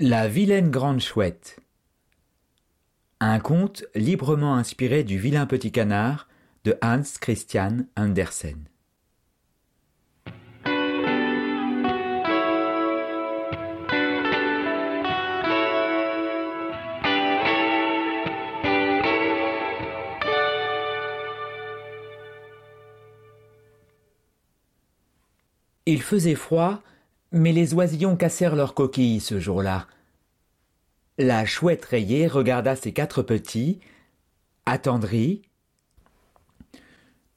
La vilaine grande chouette. Un conte librement inspiré du vilain petit canard de Hans Christian Andersen. Il faisait froid mais les oisillons cassèrent leurs coquilles ce jour-là. La chouette rayée regarda ses quatre petits, attendrit.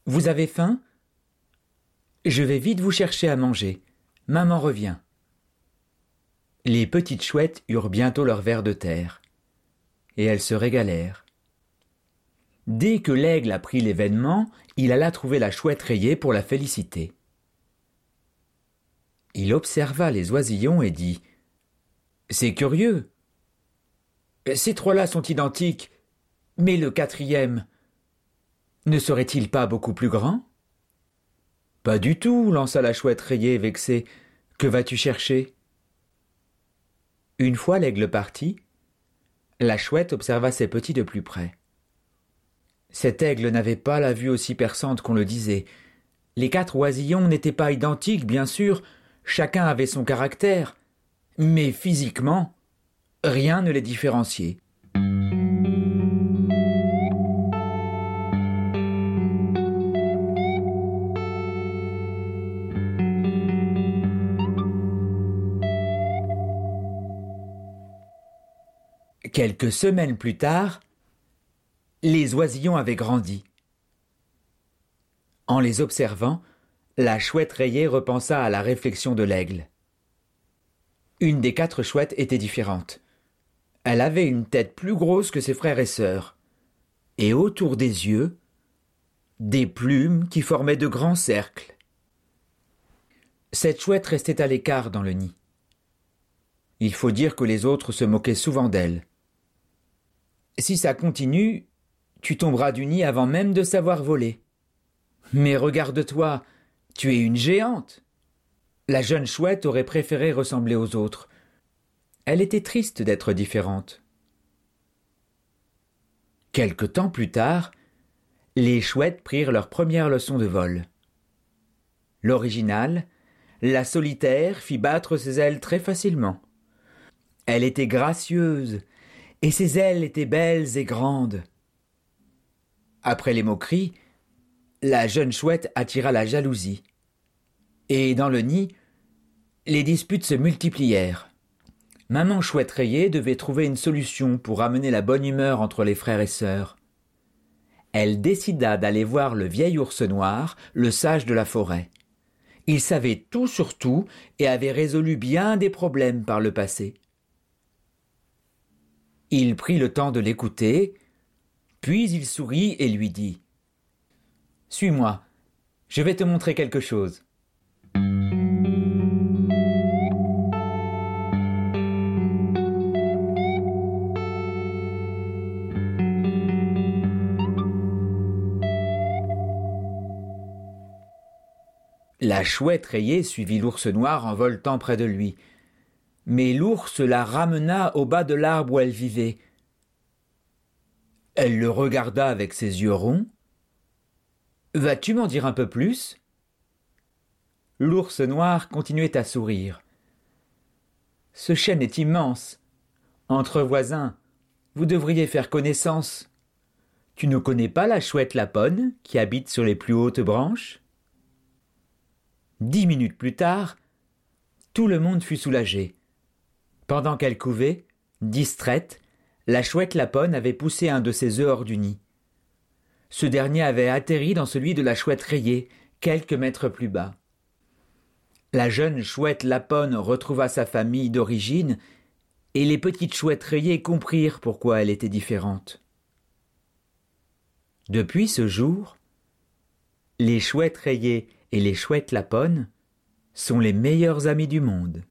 Vous avez faim? Je vais vite vous chercher à manger. Maman revient. Les petites chouettes eurent bientôt leur verre de terre, et elles se régalèrent. Dès que l'aigle apprit l'événement, il alla trouver la chouette rayée pour la féliciter. Il observa les oisillons et dit C'est curieux. Ces trois-là sont identiques, mais le quatrième ne serait-il pas beaucoup plus grand Pas du tout, lança la chouette rayée vexée. Que vas-tu chercher? Une fois l'aigle parti, la chouette observa ses petits de plus près. Cet aigle n'avait pas la vue aussi perçante qu'on le disait. Les quatre oisillons n'étaient pas identiques, bien sûr, Chacun avait son caractère, mais physiquement, rien ne les différenciait. Quelques semaines plus tard, les oisillons avaient grandi. En les observant, la chouette rayée repensa à la réflexion de l'aigle. Une des quatre chouettes était différente. Elle avait une tête plus grosse que ses frères et sœurs, et autour des yeux, des plumes qui formaient de grands cercles. Cette chouette restait à l'écart dans le nid. Il faut dire que les autres se moquaient souvent d'elle. Si ça continue, tu tomberas du nid avant même de savoir voler. Mais regarde-toi, tu es une géante. La jeune chouette aurait préféré ressembler aux autres. Elle était triste d'être différente. Quelque temps plus tard, les chouettes prirent leur première leçon de vol. L'originale, la solitaire, fit battre ses ailes très facilement. Elle était gracieuse, et ses ailes étaient belles et grandes. Après les moqueries, la jeune chouette attira la jalousie. Et dans le nid, les disputes se multiplièrent. Maman chouette rayée devait trouver une solution pour ramener la bonne humeur entre les frères et sœurs. Elle décida d'aller voir le vieil ours noir, le sage de la forêt. Il savait tout sur tout et avait résolu bien des problèmes par le passé. Il prit le temps de l'écouter, puis il sourit et lui dit suis-moi, je vais te montrer quelque chose. La chouette rayée suivit l'ours noir en voltant près de lui. Mais l'ours la ramena au bas de l'arbre où elle vivait. Elle le regarda avec ses yeux ronds, Vas-tu m'en dire un peu plus? L'ours noir continuait à sourire. Ce chêne est immense. Entre voisins, vous devriez faire connaissance. Tu ne connais pas la chouette lapone qui habite sur les plus hautes branches? Dix minutes plus tard, tout le monde fut soulagé. Pendant qu'elle couvait, distraite, la chouette lapone avait poussé un de ses œufs hors du nid. Ce dernier avait atterri dans celui de la chouette rayée, quelques mètres plus bas. La jeune chouette lapone retrouva sa famille d'origine, et les petites chouettes rayées comprirent pourquoi elle était différente. Depuis ce jour, les chouettes rayées et les chouettes lapones sont les meilleurs amis du monde.